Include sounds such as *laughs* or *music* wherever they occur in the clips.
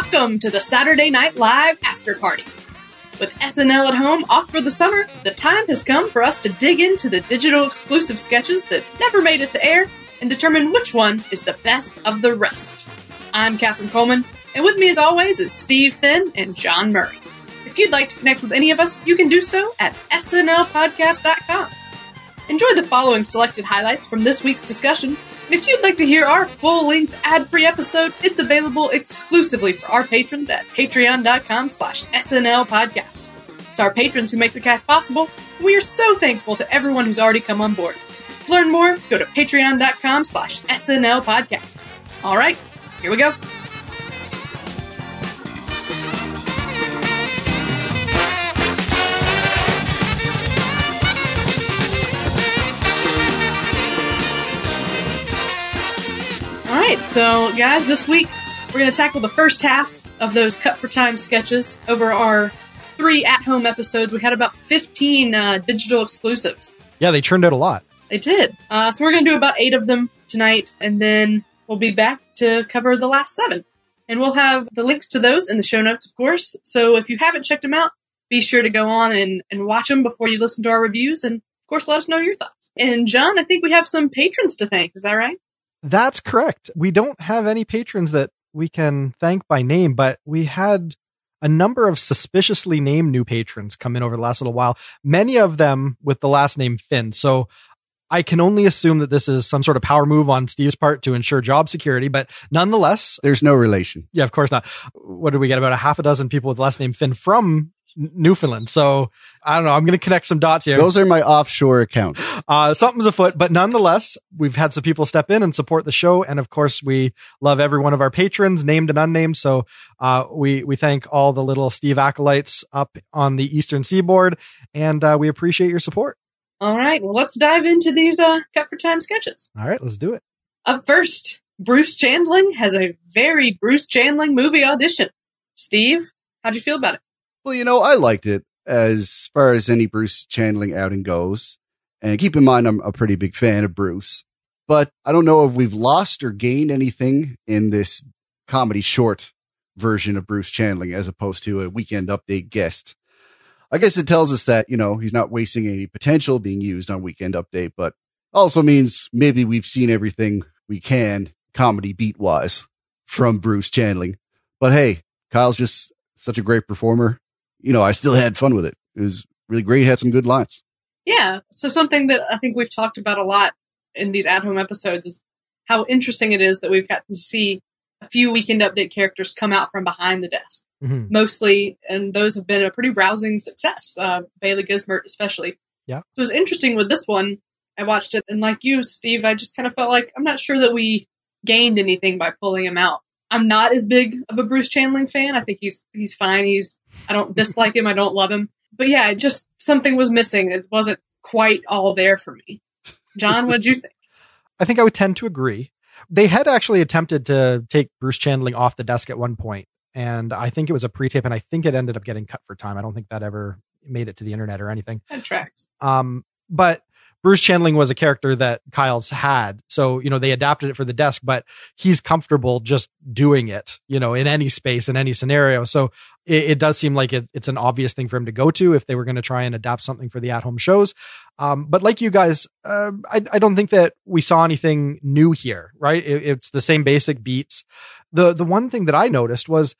Welcome to the Saturday Night Live After Party. With SNL at home off for the summer, the time has come for us to dig into the digital exclusive sketches that never made it to air and determine which one is the best of the rest. I'm Katherine Coleman, and with me as always is Steve Finn and John Murray. If you'd like to connect with any of us, you can do so at snlpodcast.com. Enjoy the following selected highlights from this week's discussion. If you'd like to hear our full-length ad-free episode, it's available exclusively for our patrons at patreon.com slash snlpodcast. It's our patrons who make the cast possible, we are so thankful to everyone who's already come on board. To learn more, go to patreon.com slash snlpodcast. All right, here we go. So guys, this week we're going to tackle the first half of those cut for time sketches over our three at home episodes. We had about 15 uh, digital exclusives. Yeah, they turned out a lot. They did. Uh, so we're going to do about eight of them tonight, and then we'll be back to cover the last seven. And we'll have the links to those in the show notes, of course. So if you haven't checked them out, be sure to go on and, and watch them before you listen to our reviews. And of course, let us know your thoughts. And John, I think we have some patrons to thank. Is that right? That's correct. We don't have any patrons that we can thank by name, but we had a number of suspiciously named new patrons come in over the last little while, many of them with the last name Finn. So I can only assume that this is some sort of power move on Steve's part to ensure job security, but nonetheless, There's no relation. yeah, of course not. What did we get? About a half a dozen people with the last name Finn from Newfoundland. So I don't know. I'm going to connect some dots here. Those are my offshore accounts. uh, something's afoot, but nonetheless, we've had some people step in and support the show. And of course, we love every one of our patrons, named and unnamed. So, uh, we, we thank all the little Steve acolytes up on the Eastern seaboard and, uh, we appreciate your support. All right, well, let's dive into these uh, cut for time sketches. All right, let's do it. Up first, Bruce Chandling has a very Bruce Chandling movie audition. Steve, how'd you feel about it? Well, you know, I liked it as far as any Bruce Chandling outing goes. And keep in mind, I'm a pretty big fan of Bruce, but I don't know if we've lost or gained anything in this comedy short version of Bruce Chandling as opposed to a weekend update guest. I guess it tells us that, you know, he's not wasting any potential being used on weekend update, but also means maybe we've seen everything we can comedy beat wise from Bruce Chandling. But hey, Kyle's just such a great performer. You know, I still had fun with it. It was really great. Had some good lines. Yeah, so something that I think we've talked about a lot in these at home episodes is how interesting it is that we've gotten to see a few weekend update characters come out from behind the desk. Mhm. Mostly, and those have been a pretty rousing success. Uh, Bailey Gismert, especially. Yeah. It was interesting with this one. I watched it, and like you, Steve, I just kind of felt like I'm not sure that we gained anything by pulling him out. I'm not as big of a Bruce Chandling fan. I think he's he's fine. He's I don't dislike him. I don't love him. But yeah, just something was missing. It wasn't quite all there for me. John, what did you think? *laughs* I think I would tend to agree. They had actually attempted to take Bruce Chandling off the desk at one point, and I think it was a pre-tape, and I think it ended up getting cut for time. I don't think that ever made it to the internet or anything. That tracks. Um, but Bruce Chandling was a character that Kyle's had. So, you know, they adapted it for the desk, but he's comfortable just doing it, you know, in any space, in any scenario. So it, it does seem like it, it's an obvious thing for him to go to if they were going to try and adapt something for the at home shows. Um, but like you guys, uh, I, I don't think that we saw anything new here, right? It, it's the same basic beats. The, the one thing that I noticed was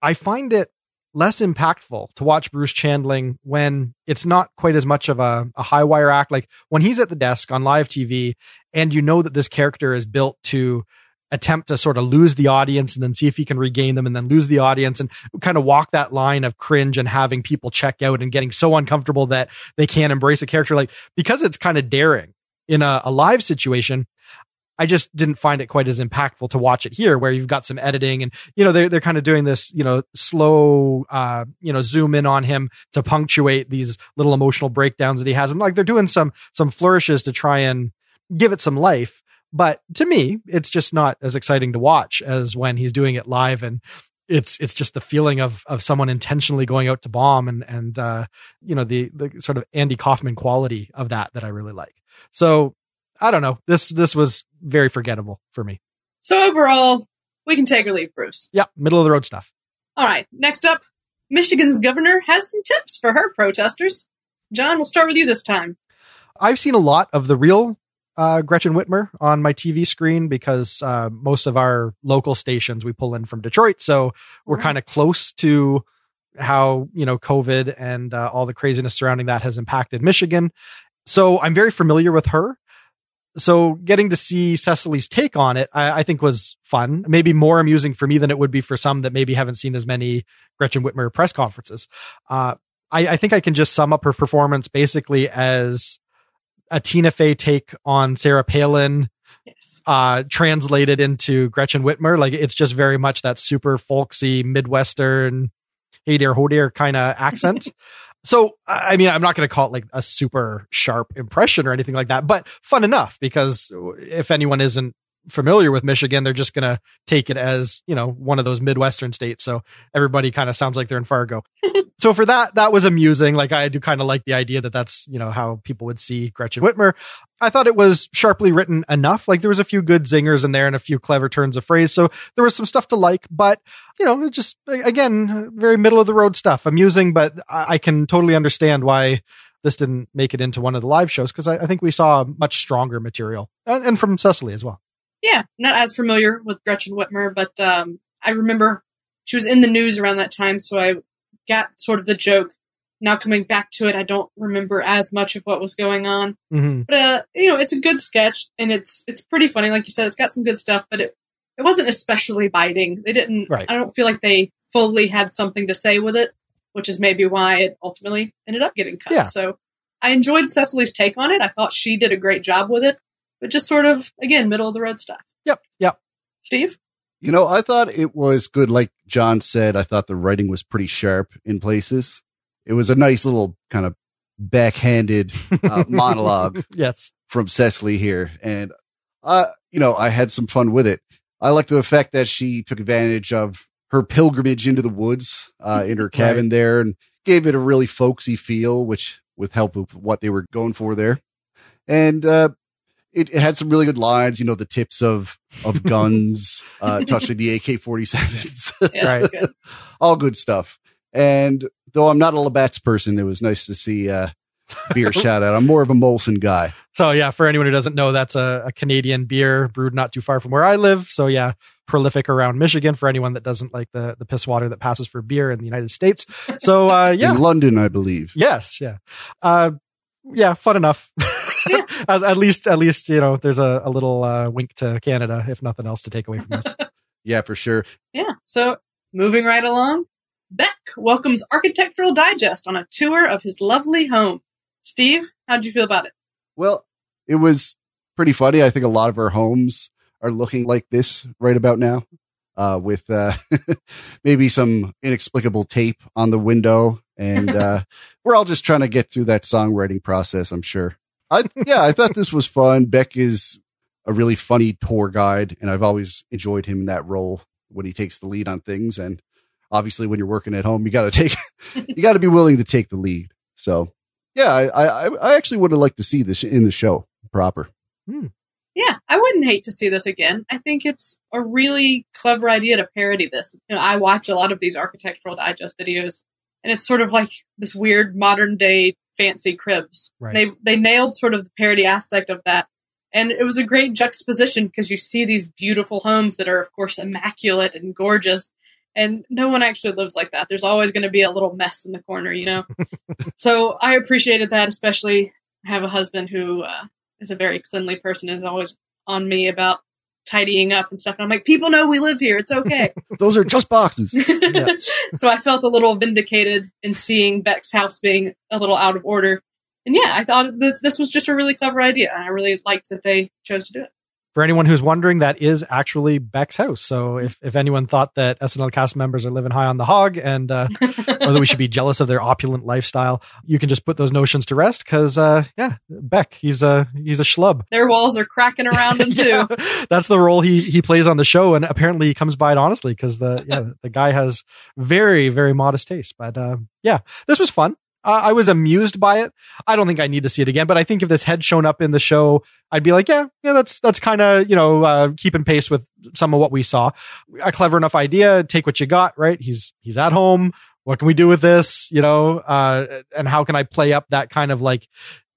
I find it less impactful to watch Bruce Chandling when it's not quite as much of a, a high wire act. Like when he's at the desk on live TV and you know that this character is built to attempt to sort of lose the audience and then see if he can regain them and then lose the audience and kind of walk that line of cringe and having people check out and getting so uncomfortable that they can't embrace a character like because it's kind of daring in a, a live situation I just didn't find it quite as impactful to watch it here, where you've got some editing and you know they're they're kind of doing this you know slow uh you know zoom in on him to punctuate these little emotional breakdowns that he has, and like they're doing some some flourishes to try and give it some life. But to me, it's just not as exciting to watch as when he's doing it live and it's it's just the feeling of of someone intentionally going out to bomb and and uh you know the the sort of Andy Kaufman quality of that that I really like. So I don't know. This this was very forgettable for me. So overall, we can take or leave Bruce. Yeah, middle of the road stuff. All right, next up, Michigan's governor has some tips for her protesters. John, we'll start with you this time. I've seen a lot of the real uh, Gretchen Whitmer on my TV screen because uh, most of our local stations we pull in from Detroit, so we're Right. kind of close to how you know COVID and uh, all the craziness surrounding that has impacted Michigan. So I'm very familiar with her. So getting to see Cecily's take on it, I, I think was fun. Maybe more amusing for me than it would be for some that maybe haven't seen as many Gretchen Whitmer press conferences. Uh, I, I think I can just sum up her performance basically as a Tina Fey take on Sarah Palin, Yes. uh, translated into Gretchen Whitmer. Like it's just very much that super folksy Midwestern, hey dear, ho dear kind of accent. *laughs* so, I mean, I'm not going to call it like a super sharp impression or anything like that, but fun enough because if anyone isn't familiar with Michigan, they're just going to take it as, you know, one of those Midwestern states. So everybody kind of sounds like they're in Fargo. *laughs* so for that, that was amusing. Like I do kind of like the idea that that's, you know, how people would see Gretchen Whitmer. I thought it was sharply written enough. Like there was a few good zingers in there and a few clever turns of phrase. So there was some stuff to like, but you know, just again, very middle of the road stuff, amusing, but I, I can totally understand why this didn't make it into one of the live shows because I, I think we saw much stronger material and, and from Cecily as well. Yeah, not as familiar with Gretchen Whitmer, but um, I remember she was in the news around that time, so I got sort of the joke. Now coming back to it, I don't remember as much of what was going on. Mm-hmm. But uh, you know, it's a good sketch and it's it's pretty funny. Like you said, it's got some good stuff, but it it wasn't especially biting. They didn't. Right. I don't feel like they fully had something to say with it, which is maybe why it ultimately ended up getting cut. Yeah. So I enjoyed Cecily's take on it. I thought she did a great job with it, but just sort of again middle of the road stuff. Yep. Yep. Steve. You know, I thought it was good. Like John said, I thought the writing was pretty sharp in places. It was a nice little kind of backhanded uh, *laughs* monologue yes. from Cecily here. And, uh, you know, I had some fun with it. I liked the fact that she took advantage of her pilgrimage into the woods, uh, in her *laughs* cabin there and gave it a really folksy feel, which with help of what they were going for there. And, uh, it, it had some really good lines, you know, the tips of, of *laughs* guns, uh, touching the AK 47s, Yeah, Right. good. *laughs* all good stuff. And though I'm not a Labatt's person, it was nice to see, uh, beer *laughs* shout out. I'm more of a Molson guy. So yeah, for anyone who doesn't know, that's a, a Canadian beer brewed not too far from where I live. So yeah, prolific around Michigan for anyone that doesn't like the the piss water that passes for beer in the United States. So uh, yeah, In London, I believe. yes, yeah, uh, yeah, fun enough. Yeah. at, at least, at least you know, there's a, a little uh, wink to Canada, if nothing else, to take away from this. *laughs* Yeah, for sure. Yeah. So moving right along, Beck welcomes Architectural Digest on a tour of his lovely home. Steve, how'd you feel about it? Well, it was pretty funny. I think a lot of our homes are looking like this right about now, uh, with, uh, *laughs* maybe some inexplicable tape on the window. And, *laughs* uh, we're all just trying to get through that songwriting process, I'm sure. I, yeah, I thought this was fun. Beck is a really funny tour guide, and I've always enjoyed him in that role when he takes the lead on things. And obviously, when you're working at home, you got to *laughs* take, you got to be willing to take the lead. So, yeah, I, I, I actually would have liked to see this in the show proper. Hmm. Yeah, I wouldn't hate to see this again. I think it's a really clever idea to parody this. You know, I watch a lot of these Architectural Digest videos, and it's sort of like this weird modern day fancy cribs. Right. They they nailed sort of the parody aspect of that. And it was a great juxtaposition because you see these beautiful homes that are, of course, immaculate and gorgeous. And no one actually lives like that. There's always going to be a little mess in the corner, you know? *laughs* so I appreciated that, especially I have a husband who uh, is a very cleanly person and is always on me about tidying up and stuff. And I'm like, people know we live here. It's okay. *laughs* Those are just boxes. *laughs* so I felt a little vindicated in seeing Beck's house being a little out of order. And yeah, I thought this, this was just a really clever idea. And I really liked that they chose to do it. For anyone who's wondering, that is actually Beck's house. So if, if anyone thought that SNL cast members are living high on the hog and uh, *laughs* or that we should be jealous of their opulent lifestyle, you can just put those notions to rest because uh, yeah, Beck, he's a he's a schlub. Their walls are cracking around him *laughs* too. Yeah, that's the role he he plays on the show, and apparently he comes by it honestly because the yeah the guy has very very modest taste. But uh, yeah, this was fun. Uh, I was amused by it. I don't think I need to see it again, but I think if this had shown up in the show, I'd be like, yeah, yeah, that's that's kind of you know uh, keeping pace with some of what we saw. A clever enough idea. Take what you got. Right? He's he's at home. What can we do with this? You know, uh, and how can I play up that kind of like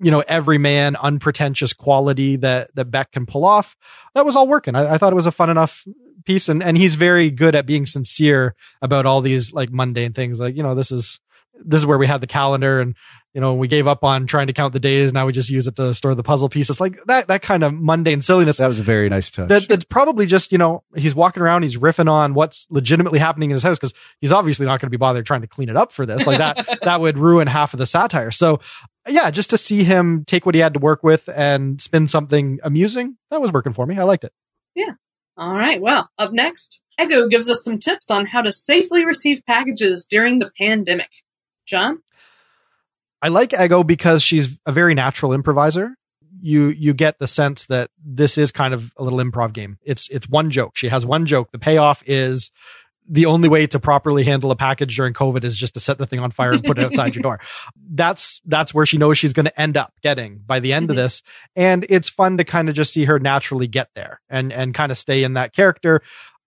you know, everyman, unpretentious quality that, that Beck can pull off. That was all working. I, I, thought it was a fun enough piece. And, and he's very good at being sincere about all these like mundane things. Like, you know, this is, this is where we had the calendar and, you know, we gave up on trying to count the days. Now we just use it to store the puzzle pieces. Like that, that kind of mundane silliness. That was a very nice touch. That, that's probably just, you know, he's walking around, he's riffing on what's legitimately happening in his house because he's obviously not going to be bothered trying to clean it up for this. Like that, *laughs* that would ruin half of the satire. So yeah, just to see him take what he had to work with and spin something amusing, that was working for me. I liked it. Yeah. All right. Well, up next, Ego gives us some tips on how to safely receive packages during the pandemic. John? I like Ego because she's a very natural improviser. You you get the sense that this is kind of a little improv game. It's it's one joke. She has one joke. The payoff is the only way to properly handle a package during COVID is just to set the thing on fire and put it outside your door. *laughs* That's that's where she knows she's going to end up getting by the end of mm-hmm. this, and it's fun to kind of just see her naturally get there and and kind of stay in that character.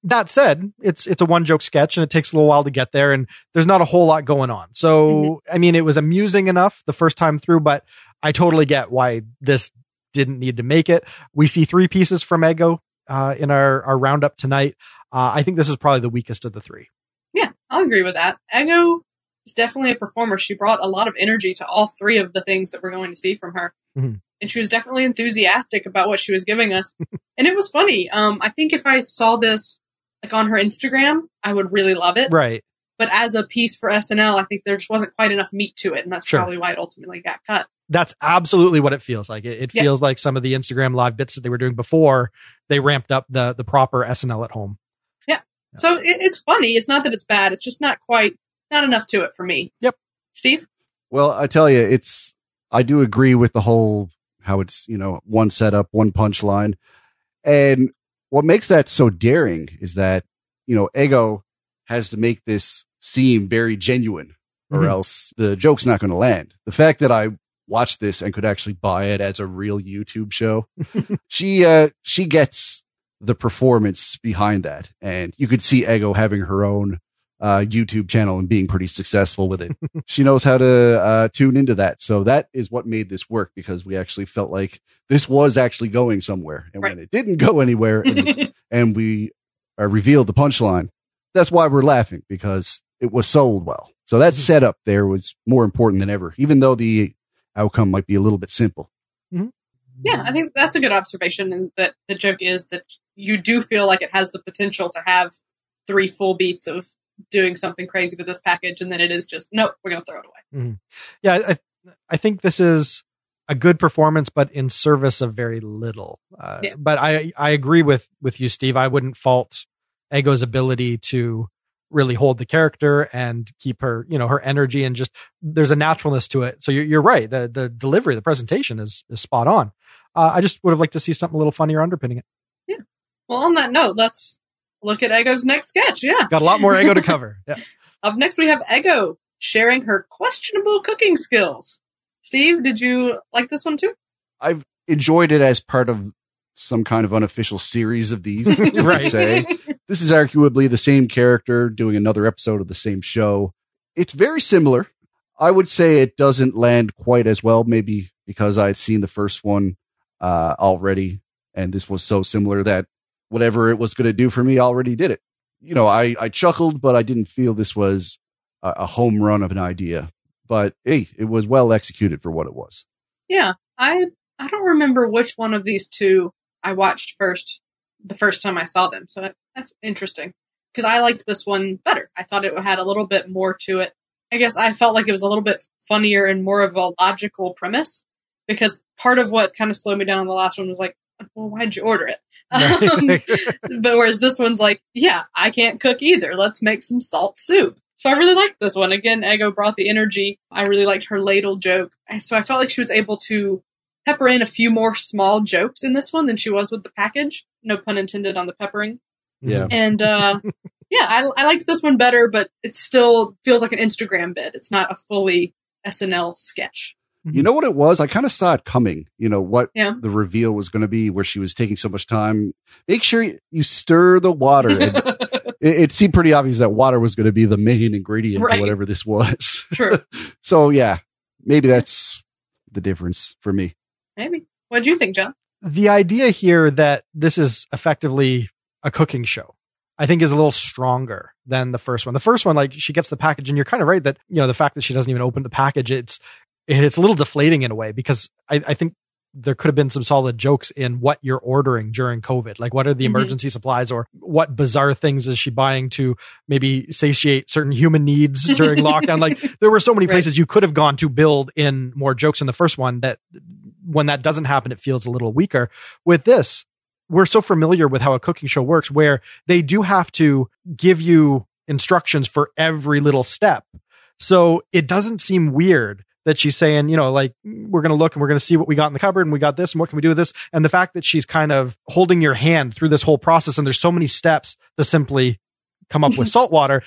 That said, it's it's a one joke sketch and it takes a little while to get there, and there's not a whole lot going on. So mm-hmm. I mean, it was amusing enough the first time through, but I totally get why this didn't need to make it. We see three pieces from Ego uh, in our our roundup tonight. Uh, I think this is probably the weakest of the three. Yeah, I'll agree with that. Ego is definitely a performer. She brought a lot of energy to all three of the things that we're going to see from her. Mm-hmm. And she was definitely enthusiastic about what she was giving us. *laughs* and it was funny. Um, I think if I saw this like on her Instagram, I would really love it. Right. But as a piece for SNL, I think there just wasn't quite enough meat to it. And that's sure. probably why it ultimately got cut. That's absolutely what it feels like. It, it yeah. feels like some of the Instagram live bits that they were doing before they ramped up the the proper SNL at home. Yeah. So it, it's funny. It's not that it's bad. It's just not quite, not enough to it for me. Yep. Steve? Well, I tell you, it's, I do agree with the whole, how it's, you know, one setup, one punchline. And what makes that so daring is that, you know, Ego has to make this seem very genuine or mm-hmm. else the joke's not going to land. The fact that I watched this and could actually buy it as a real YouTube show, *laughs* she, uh, she gets the performance behind that. And you could see Ego having her own uh, YouTube channel and being pretty successful with it. *laughs* she knows how to uh, tune into that. So that is what made this work because we actually felt like this was actually going somewhere. And right. when it didn't go anywhere and, *laughs* and we uh, revealed the punchline, that's why we're laughing because it was sold well. So that mm-hmm. setup there was more important than ever, even though the outcome might be a little bit simple. Mm-hmm. Yeah, I think that's a good observation. And that the joke is that you do feel like it has the potential to have three full beats of doing something crazy with this package, and then it is just nope, we're gonna throw it away. Mm-hmm. Yeah, I, I think this is a good performance, but in service of very little. Uh, yeah. But I I agree with with you, Steve. I wouldn't fault Ego's ability to really hold the character and keep her, you know, her energy and just there's a naturalness to it. So you're, you're right. The the delivery, the presentation is is spot on. Uh, I just would have liked to see something a little funnier underpinning it. Yeah. Well, on that note, let's look at Ego's next sketch. Yeah. Got a lot more Ego to cover. *laughs* Yeah. Up next, we have Ego sharing her questionable cooking skills. Steve, did you like this one too? I've enjoyed it as part of some kind of unofficial series of these. right. Say this is arguably the same character doing another episode of the same show. It's very similar. I would say it doesn't land quite as well, maybe because I'd seen the first one uh, already and this was so similar that whatever it was going to do for me already did it. You know, I, I chuckled, but I didn't feel this was a, a home run of an idea. But hey, it was well executed for what it was. Yeah, I I don't remember which one of these two I watched first the first time I saw them. So that's interesting because I liked this one better. I thought it had a little bit more to it. I guess I felt like it was a little bit funnier and more of a logical premise because part of what kind of slowed me down on the last one was like, well, why'd you order it? *laughs* Um, *laughs* but whereas this one's like, yeah, I can't cook either. Let's make some salt soup. So I really liked this one. Again, Ego brought the energy. I really liked her ladle joke. So I felt like she was able to pepper in a few more small jokes in this one than she was with the package. No pun intended on the peppering. Yeah. And, uh, *laughs* yeah, I, I liked this one better, but it still feels like an Instagram bit. It's not a fully SNL sketch. You mm-hmm. know what it was? I kind of saw it coming. You know what Yeah. the reveal was going to be, where she was taking so much time. Make sure you- you stir the water. And *laughs* it, it seemed pretty obvious that water was going to be the main ingredient Right. to whatever this was. True. *laughs* so yeah, maybe that's the difference for me. Maybe. What do you think, John? the idea here that this is effectively a cooking show i think is a little stronger than the first one the first one like she gets the package and you're kind of right that you know the fact that she doesn't even open the package it's it's a little deflating in a way because i, I think there could have been some solid jokes in what you're ordering during covid like what are the Mhm. emergency supplies or what bizarre things is she buying to maybe satiate certain human needs during *laughs* lockdown like there were so many Right. places you could have gone to build in more jokes in the first one that when that doesn't happen, it feels a little weaker. With this, we're so familiar with how a cooking show works where they do have to give you instructions for every little step. So it doesn't seem weird that she's saying, you know, like we're going to look and we're going to see what we got in the cupboard and we got this and what can we do with this? And the fact that she's kind of holding your hand through this whole process and there's so many steps to simply come up with *laughs* salt water.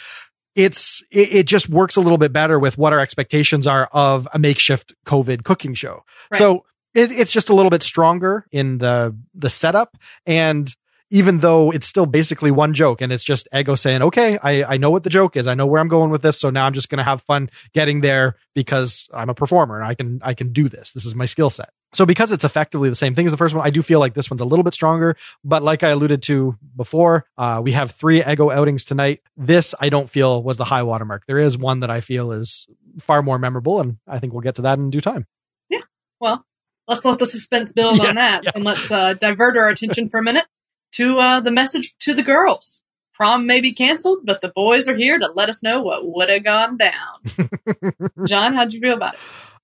It's, it, it just works a little bit better with what our expectations are of a makeshift COVID cooking show. Right. So it, it's just a little bit stronger in the the setup and even though it's still basically one joke and it's just ego saying okay i i know what the joke is. I know where i'm going with this. So now i'm just going to have fun getting there because i'm a performer and i can i can do this. This is my skill set. So because it's effectively the same thing as the first one i do feel like this one's a little bit stronger. But like i alluded to before uh, we have three ego outings tonight. This i don't feel was the high watermark. There is one that i feel is far more memorable and i think we'll get to that in due time. Yeah. Well, let's let the suspense build *laughs* Yes, on that yeah. and let's uh, divert our attention for a minute to uh, the message to the girls. Prom may be canceled, but the boys are here to let us know what would have gone down. *laughs* John, how'd you feel about it?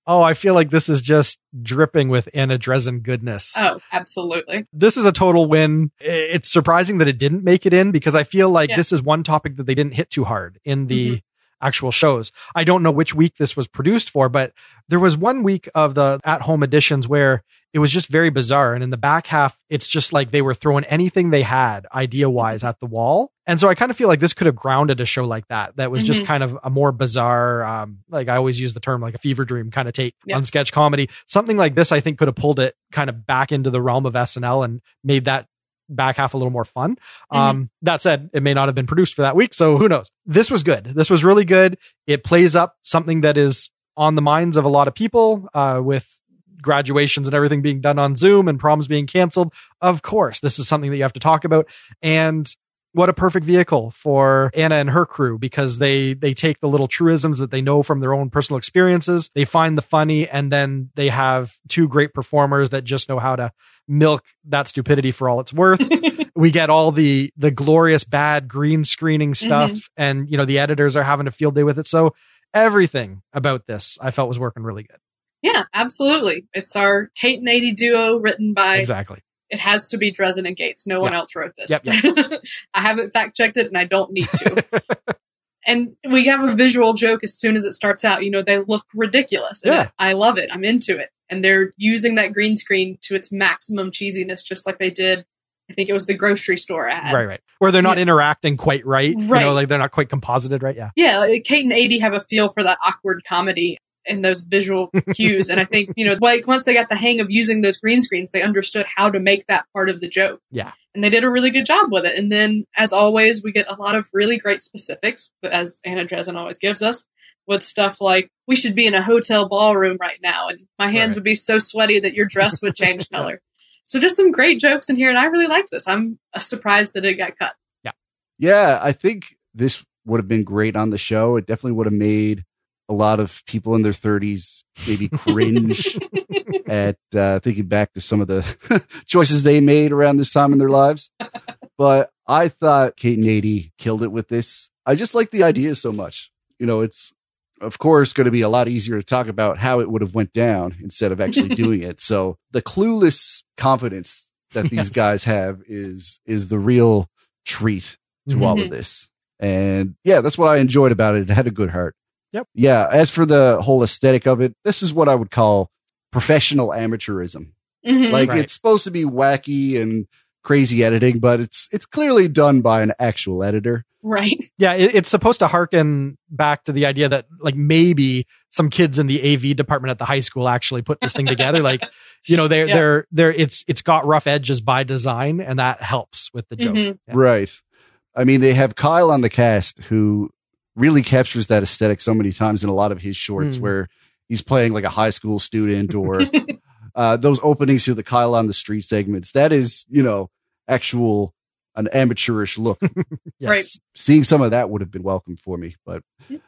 Oh, I feel like this is just dripping with Anna Drezen goodness. Oh, absolutely. This is a total win. It's surprising that it didn't make it in because I feel like Yeah. this is one topic that they didn't hit too hard in the actual shows. I don't know which week this was produced for, but there was one week of the at home editions where it was just very bizarre. And in the back half, it's just like they were throwing anything they had idea wise at the wall. And so I kind of feel like this could have grounded a show like that. That was just Mhm. kind of a more bizarre, um, like I always use the term like a fever dream kind of take Yep. on sketch comedy. Something like this, I think could have pulled it kind of back into the realm of SNL and made that back half a little more fun. Um, that said, it may not have been produced for that week. So who knows? This was good. This was really good. It plays up something that is on the minds of a lot of people, uh, with graduations and everything being done on Zoom and proms being canceled. Of course, this is something that you have to talk about. And what a perfect vehicle for Anna and her crew because they they take the little truisms that they know from their own personal experiences, they find the funny, and then they have two great performers that just know how to milk that stupidity for all it's worth. *laughs* we get all the the glorious bad green screening mm-hmm. stuff, and you know the editors are having a field day with it. So everything about this I felt was working really good. Yeah, absolutely. It's our Kate and Aidy duo written by, Exactly. it has to be Drezen and Gates. No one Yep. else wrote this. Yep, *laughs* I haven't fact checked it and I don't need to. *laughs* and we have a visual joke as soon as it starts out. You know, they look ridiculous. Yeah. I love it. I'm into it. And they're using that green screen to its maximum cheesiness, just like they did. I think it was the grocery store ad. Right, right. Where they're not Yeah. interacting quite right. You Right. know, like they're not quite composited right. Yeah. Yeah, like Kate and Aidy have a feel for that awkward comedy and those visual *laughs* cues. and I think, you know, like once they got the hang of using those green screens, they understood how to make that part of the joke. Yeah. And they did a really good job with it. And then, as always, we get a lot of really great specifics, as Anna Drezen always gives us, with stuff like, we should be in a hotel ballroom right now, and my hands Right. would be so sweaty that your dress would change *laughs* color. So just some great jokes in here, and I really like this. I'm surprised that it got cut. Yeah. Yeah, I think this would have been great on the show. It definitely would have made a lot of people in their 30s maybe cringe *laughs* at uh, thinking back to some of the *laughs* choices they made around this time in their lives. But I thought Kate and Aidy killed it with this. I just like the idea so much. You know, it's of course going to be a lot easier to talk about how it would have went down instead of actually *laughs* doing it. So the clueless confidence that these Yes. guys have is is the real treat to all Mhm. of this. And yeah, that's what I enjoyed about it. It had a good heart. Yep. Yeah. As for the whole aesthetic of it, this is what I would call professional amateurism. Mhm. Like Right. it's supposed to be wacky and crazy editing, but it's it's clearly done by an actual editor. right. *laughs* Yeah, it, it's supposed to harken back to the idea that like maybe some kids in the AV department at the high school actually put this thing together. like, *laughs* you know, they're Yeah. they're they're it's it's got rough edges by design, and that helps with the joke. Mhm. Yeah. Right. I mean, they have Kyle on the cast who really captures that aesthetic so many times in a lot of his shorts Mm. where he's playing like a high school student *laughs* or uh, those openings to the Kyle on the street segments. That is, you know, actual an amateurish look. *laughs* Yes. Right. Seeing some of that would have been welcome for me. But Yeah.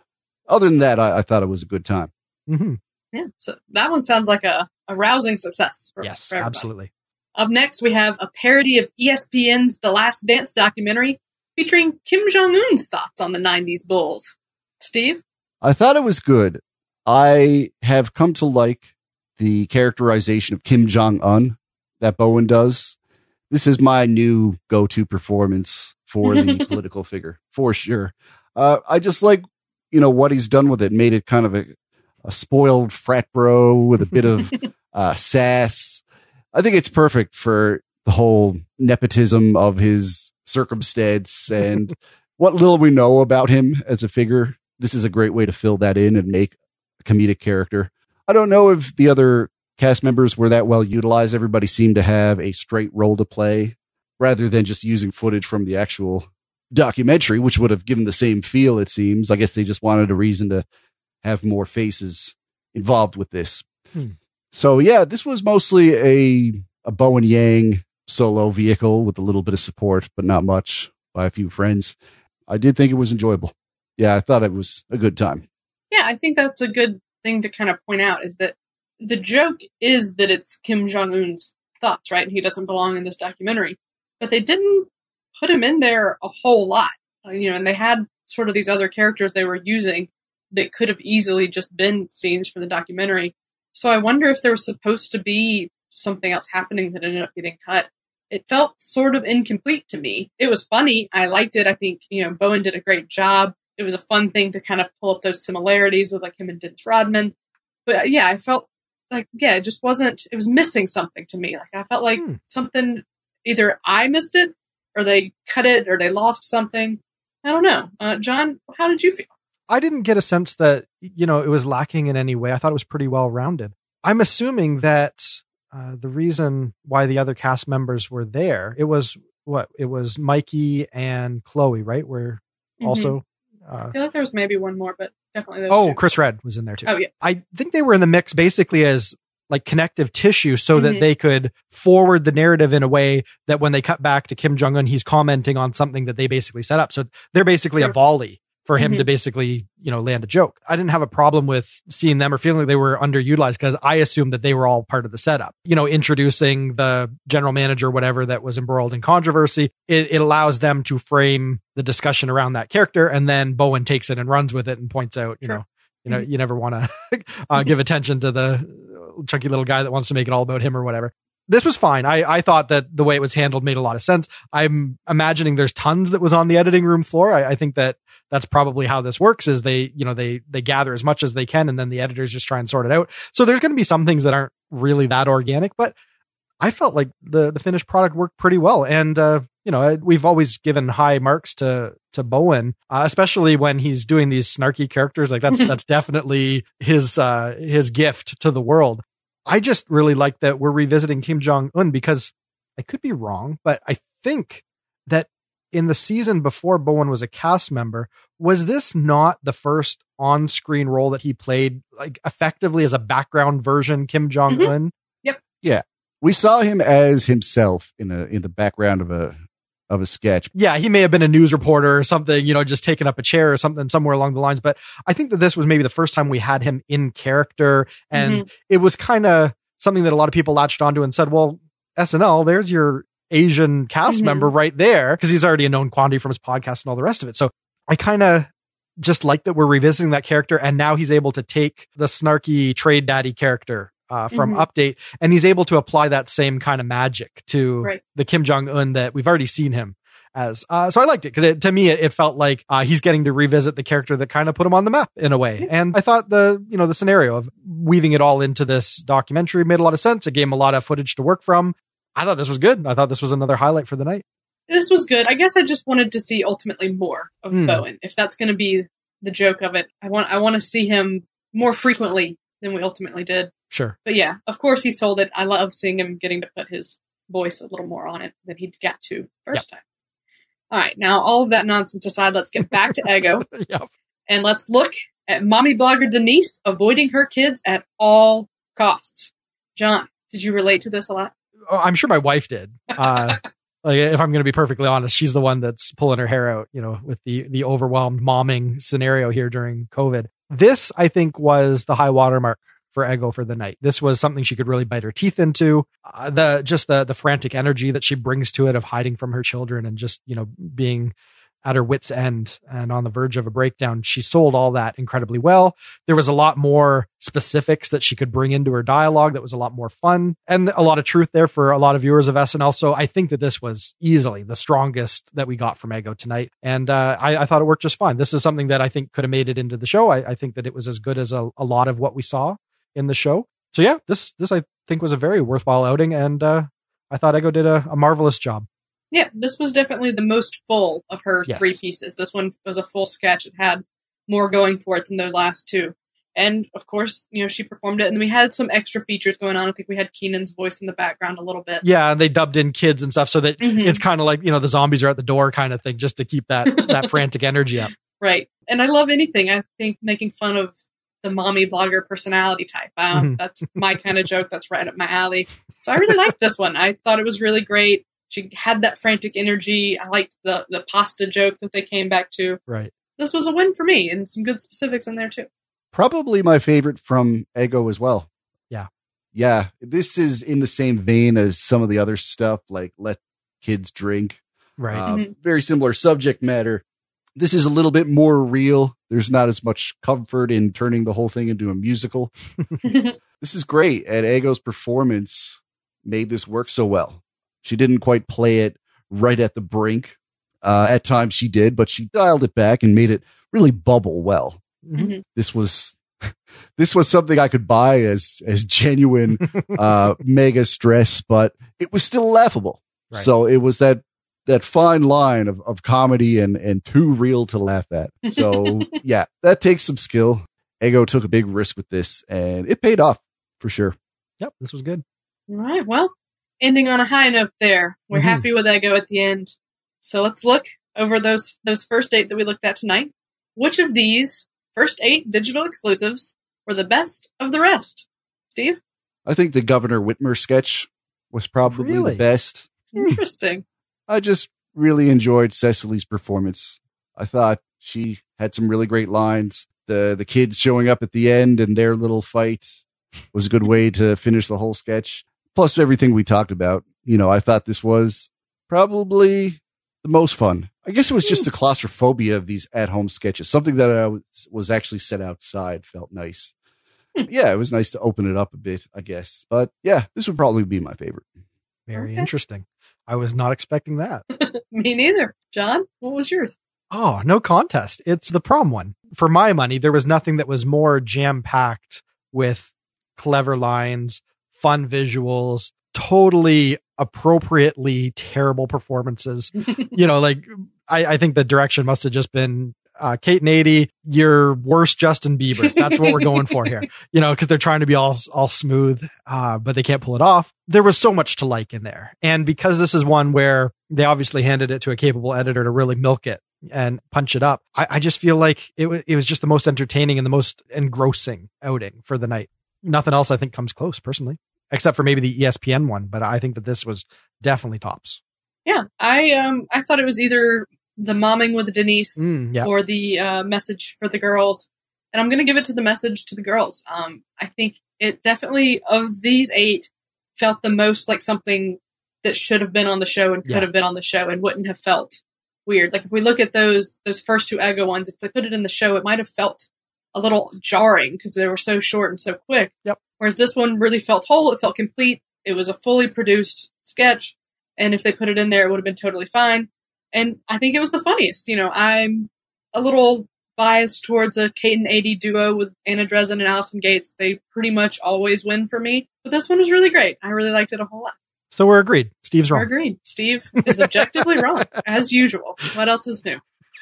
other than that, I, I thought it was a good time. hmm Yeah, so that one sounds like a, a rousing success. For, Yes, for absolutely. Up next, we have a parody of ESPN's The Last Dance documentary featuring Kim Jong Un's thoughts on the 90s Bulls. Steve? I thought it was good. I have come to like the characterization of Kim Jong Un that Bowen does. This is my new go to performance for the *laughs* political figure, for sure. Uh, I just like, you know, what he's done with it, made it kind of a, a spoiled frat bro with a bit of *laughs* uh, sass. I think it's perfect for the whole nepotism of his circumstance *laughs* and what little we know about him as a figure. This is a great way to fill that in and make a comedic character. I don't know if the other cast members were that well utilized. Everybody seemed to have a straight role to play rather than just using footage from the actual documentary, which would have given the same feel, it seems. I guess they just wanted a reason to have more faces involved with this. Hmm. So yeah, this was mostly a a Bowen Yang solo vehicle with a little bit of support, but not much by a few friends. I did think it was enjoyable. Yeah, I thought it was a good time. Yeah, I think that's a good thing to kind of point out is that the joke is that it's Kim Jong Un's thoughts, right? And he doesn't belong in this documentary. But they didn't put him in there a whole lot, Uh, you know, and they had sort of these other characters they were using that could have easily just been scenes from the documentary. So I wonder if there was supposed to be something else happening that ended up getting cut. It felt sort of incomplete to me. It was funny. I liked it. I think, you know, Bowen did a great job it was a fun thing to kind of pull up those similarities with like him and Dennis Rodman. But uh, yeah, I felt like yeah, it just wasn't. It was missing something to me. Like I felt like Hmm. something either I missed it or they cut it or they lost something. I don't know. Uh, John, how did you feel? I didn't get a sense that you know it was lacking in any way. I thought it was pretty well rounded. I'm assuming that uh, the reason why the other cast members were there, it was what it was Mikey and Chloe, right? Were also. I Uh, feel like there was maybe one more, but definitely those oh, two. Chris Redd was in there too. Oh yeah, I think they were in the mix basically as like connective tissue so that Mhm. they could forward the narrative in a way that when they cut back to Kim Jong Un, he's commenting on something that they basically set up. So they're basically a volley for him Mhm. to basically, you know, land a joke. I didn't have a problem with seeing them or feeling like they were underutilized because I assumed that they were all part of the setup. You know, introducing the general manager, whatever that was embroiled in controversy. It, it allows them to frame the discussion around that character. And then Bowen takes it and runs with it and points out, you Sure. know, you know, you never want to *laughs* uh, give attention to the chunky little guy that wants to make it all about him or whatever. This was fine. I, I thought that the way it was handled made a lot of sense. I'm imagining there's tons that was on the editing room floor. I, I think that that's probably how this works is they, you know, they, they gather as much as they can and then the editors just try and sort it out. So there's going to be some things that aren't really that organic, but I felt like the, the finished product worked pretty well. And, uh, you know, we've always given high marks to, to Bowen, uh, especially when he's doing these snarky characters. Like that's, *laughs* that's definitely his, uh, his gift to the world. I just really like that we're revisiting Kim Jong Un because I could be wrong, but I think that in the season before Bowen was a cast member, was this not the first on screen role that he played like effectively as a background version Kim mm-hmm. Jong Un? Yep. Yeah. We saw him as himself in a in the background of a of a sketch. Yeah, he may have been a news reporter or something, you know, just taking up a chair or something somewhere along the lines. But I think that this was maybe the first time we had him in character. And mm-hmm. it was kind of something that a lot of people latched onto and said, well, SNL, there's your Asian cast Mhm. member right there because he's already a known quantity from his podcast and all the rest of it. So I kind of just like that we're revisiting that character and now he's able to take the snarky trade daddy character uh, from Mhm. Update and he's able to apply that same kind of magic to Right. the Kim Jong Un that we've already seen him as. Uh, so I liked it because to me it, it felt like uh, he's getting to revisit the character that kind of put him on the map in a way. And I thought the you know the scenario of weaving it all into this documentary made a lot of sense. It gave him a lot of footage to work from. I thought this was good. I thought this was another highlight for the night. this was good. I guess I just wanted to see ultimately more of Hmm. Bowen. If that's going to be the joke of it, I want I want to see him more frequently than we ultimately did. Sure. But yeah, of course he sold it. I love seeing him getting to put his voice a little more on it than he got to first time. All right, now all of that nonsense aside, let's get back to Ego *laughs* yep. and let's look at mommy blogger Denise avoiding her kids at all costs. John, did you relate to this a lot? Oh, I'm sure my wife did. Uh, *laughs* like if I'm going to be perfectly honest, she's the one that's pulling her hair out, you know, with the the overwhelmed momming scenario here during COVID. This, I think, was the high watermark for Ego for the night. This was something she could really bite her teeth into. Uh, the just the the frantic energy that she brings to it of hiding from her children and just you know being at her wits end and on the verge of a breakdown. She sold all that incredibly well. There was a lot more specifics that she could bring into her dialogue that was a lot more fun and a lot of truth there for a lot of viewers of SNL. So I think that this was easily the strongest that we got from Ego tonight. And uh, I, I, thought it worked just fine. This is something that I think could have made it into the show. I, I think that it was as good as a, a, lot of what we saw in the show. So yeah, this, this I think was a very worthwhile outing. And uh, I thought Ego did a, a marvelous job. Yeah, this was definitely the most full of her yes. three pieces. This one was a full sketch. It had more going for it than those last two. And of course, you know, she performed it and we had some extra features going on. I think we had Kenan's voice in the background a little bit. Yeah, and they dubbed in kids and stuff so that mm-hmm. it's kind of like, you know, the zombies are at the door kind of thing just to keep that *laughs* that frantic energy up. Right. And I love anything. I think making fun of the mommy blogger personality type. Um, mm-hmm. That's my kind of joke. That's right up my alley. So I really liked this one. I thought it was really great she had that frantic energy. I liked the the pasta joke that they came back to. Right. This was a win for me, and some good specifics in there too. Probably my favorite from Ego as well. Yeah. Yeah. This is in the same vein as some of the other stuff, like Let Kids Drink. Right. Uh, mm-hmm. Very similar subject matter. This is a little bit more real. There's not as much comfort in turning the whole thing into a musical. *laughs* this is great. And Ego's performance made this work so well. She didn't quite play it right at the brink. Uh, at times she did, but she dialed it back and made it really bubble well. Mm-hmm. This was *laughs* this was something I could buy as as genuine *laughs* uh, mega stress, but it was still laughable. Right. So it was that that fine line of, of comedy and and too real to laugh at. So *laughs* yeah, that takes some skill. Ego took a big risk with this, and it paid off for sure. Yep, this was good. All right. Well, ending on a high note there. We're mm-hmm. happy with Ego at the end. So let's look over those those first eight that we looked at tonight. Which of these first eight digital exclusives were the best of the rest? Steve? I think the Governor Whitmer sketch was probably really? the best. Interesting. I just really enjoyed Cecily's performance. I thought she had some really great lines. The the kids showing up at the end and their little fight was a good way to finish the whole sketch plus everything we talked about. You know, I thought this was probably the most fun. I guess it was just the claustrophobia of these at home sketches. Something that I was, was actually set outside felt nice. Hmm. yeah, it was nice to open it up a bit, I guess. But yeah, this would probably be my favorite. Very okay. interesting. I was not expecting that. *laughs* Me neither. John, what was yours? Oh, no contest. It's the prom one. For my money, there was nothing that was more jam packed with clever lines, fun visuals, totally appropriately terrible performances. *laughs* you know, like I, I think the direction must have just been uh, Kate and Aidy, your worst Justin Bieber. That's what we're going for here. *laughs* You know, because they're trying to be all all smooth, uh, but they can't pull it off. There was so much to like in there, and because this is one where they obviously handed it to a capable editor to really milk it and punch it up, I, I just feel like it was it was just the most entertaining and the most engrossing outing for the night. Nothing else I think comes close, personally except for maybe the ESPN one. But I think that this was definitely tops. Yeah, I um I thought it was either the momming with Denise mm, yeah. or the uh, message for the girls, and I'm gonna give it to the message to the girls. Um, I think it definitely of these eight felt the most like something that should have been on the show and could yeah. have been on the show and wouldn't have felt weird. Like if we look at those those first two Ego ones, if they put it in the show, it might have felt a little jarring because they were so short and so quick. Yep. Whereas this one really felt whole. It felt complete. It was a fully produced sketch. And if they put it in there, it would have been totally fine. And I think it was the funniest. You know, I'm a little biased towards a Kate and Aidy duo with Anna Drezen and Allison Gates. They pretty much always win for me. But this one was really great. I really liked it a whole lot. So we're agreed. Steve's wrong. We're agreed. Steve is objectively *laughs* wrong, as usual. What else is new?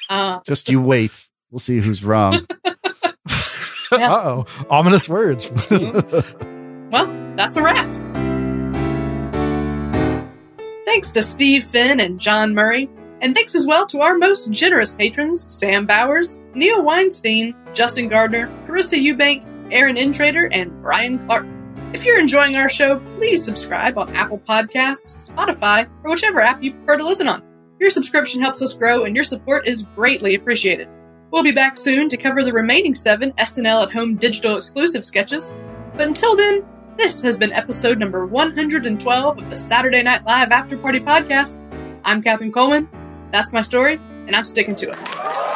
Uh, Just you wait. We'll see who's wrong. *laughs* Yeah. *laughs* Uh oh. Ominous words. Well, that's a wrap. Thanks to Steve Finn and John Murray, and thanks as well to our most generous patrons Sam Bowers, Neil Weinstein, Justin Gardner, Carissa Eubank, Aaron Intrader, and Brian Clark. If you're enjoying our show, please subscribe on Apple Podcasts, Spotify, or whichever app you prefer to listen on. Your subscription helps us grow, and your support is greatly appreciated. We'll be back soon to cover the remaining seven SNL at Home digital exclusive sketches. But until then, this has been episode number 112 of the Saturday Night Live After Party podcast. I'm Catherine Coleman. That's my story, and I'm sticking to it.